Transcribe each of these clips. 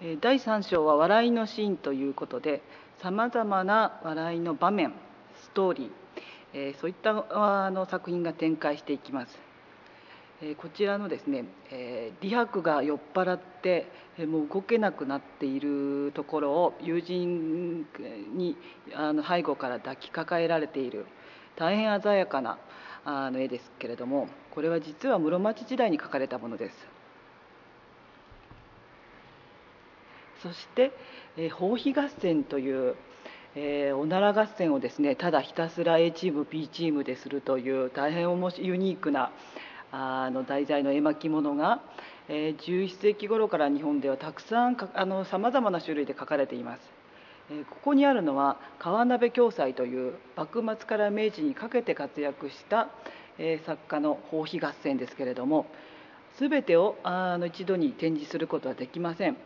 第3章は「笑いのシーン」ということでさまざまな笑いの場面ストーリーそういったあの作品が展開していきます。こちらのですね李白が酔っ払ってもう動けなくなっているところを友人にあの背後から抱きかかえられている大変鮮やかなあの絵ですけれどもこれは実は室町時代に描かれたものです。そして「放飛合戦」というえー、おなら合戦をですねただひたすら A チーム B チームでするという大変ユニークなあの題材の絵巻物が、えー、11世紀頃から日本ではたくさんさまざまな種類で書かれています。え、ここにあるのは川鍋暁斎という幕末から明治にかけて活躍した、え、作家の「放飛合戦」ですけれども全てをあの一度に展示することはできません。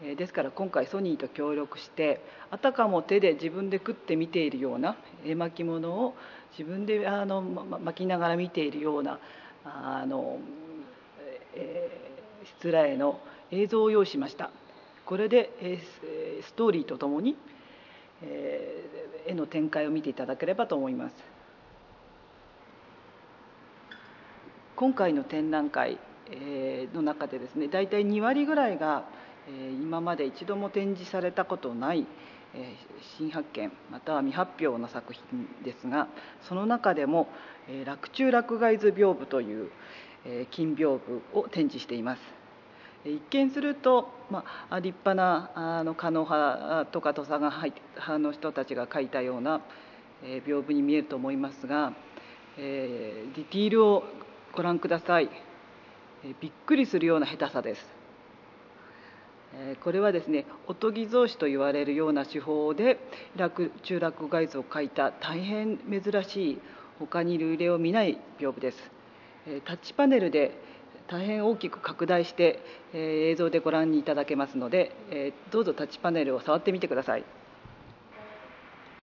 ですから今回ソニーと協力してあたかも手で自分で食って見ているような絵巻物を自分であの巻きながら見ているようなあの、えー、失礼の映像を用意しました。これで、えー、ストーリーとともに、えー、絵の展開を見ていただければと思います。今回の展覧会、の中でですね大体2割ぐらいが、今まで一度も展示されたことない新発見または未発表の作品ですがその中でも「洛中洛外図屏風」という金屏風を展示しています。一見すると、まあ、立派なあの狩野派とか土佐が派の人たちが描いたような、え屏風に見えると思いますが、えー、ディティールをご覧ください、えびっくりするような下手さですこれはですねおとぎ草紙と言われるような手法で落中落外図を描いた大変珍しい他に類例を見ない屏風です。タッチパネルで大変大きく拡大して映像でご覧いただけますのでどうぞタッチパネルを触ってみてください。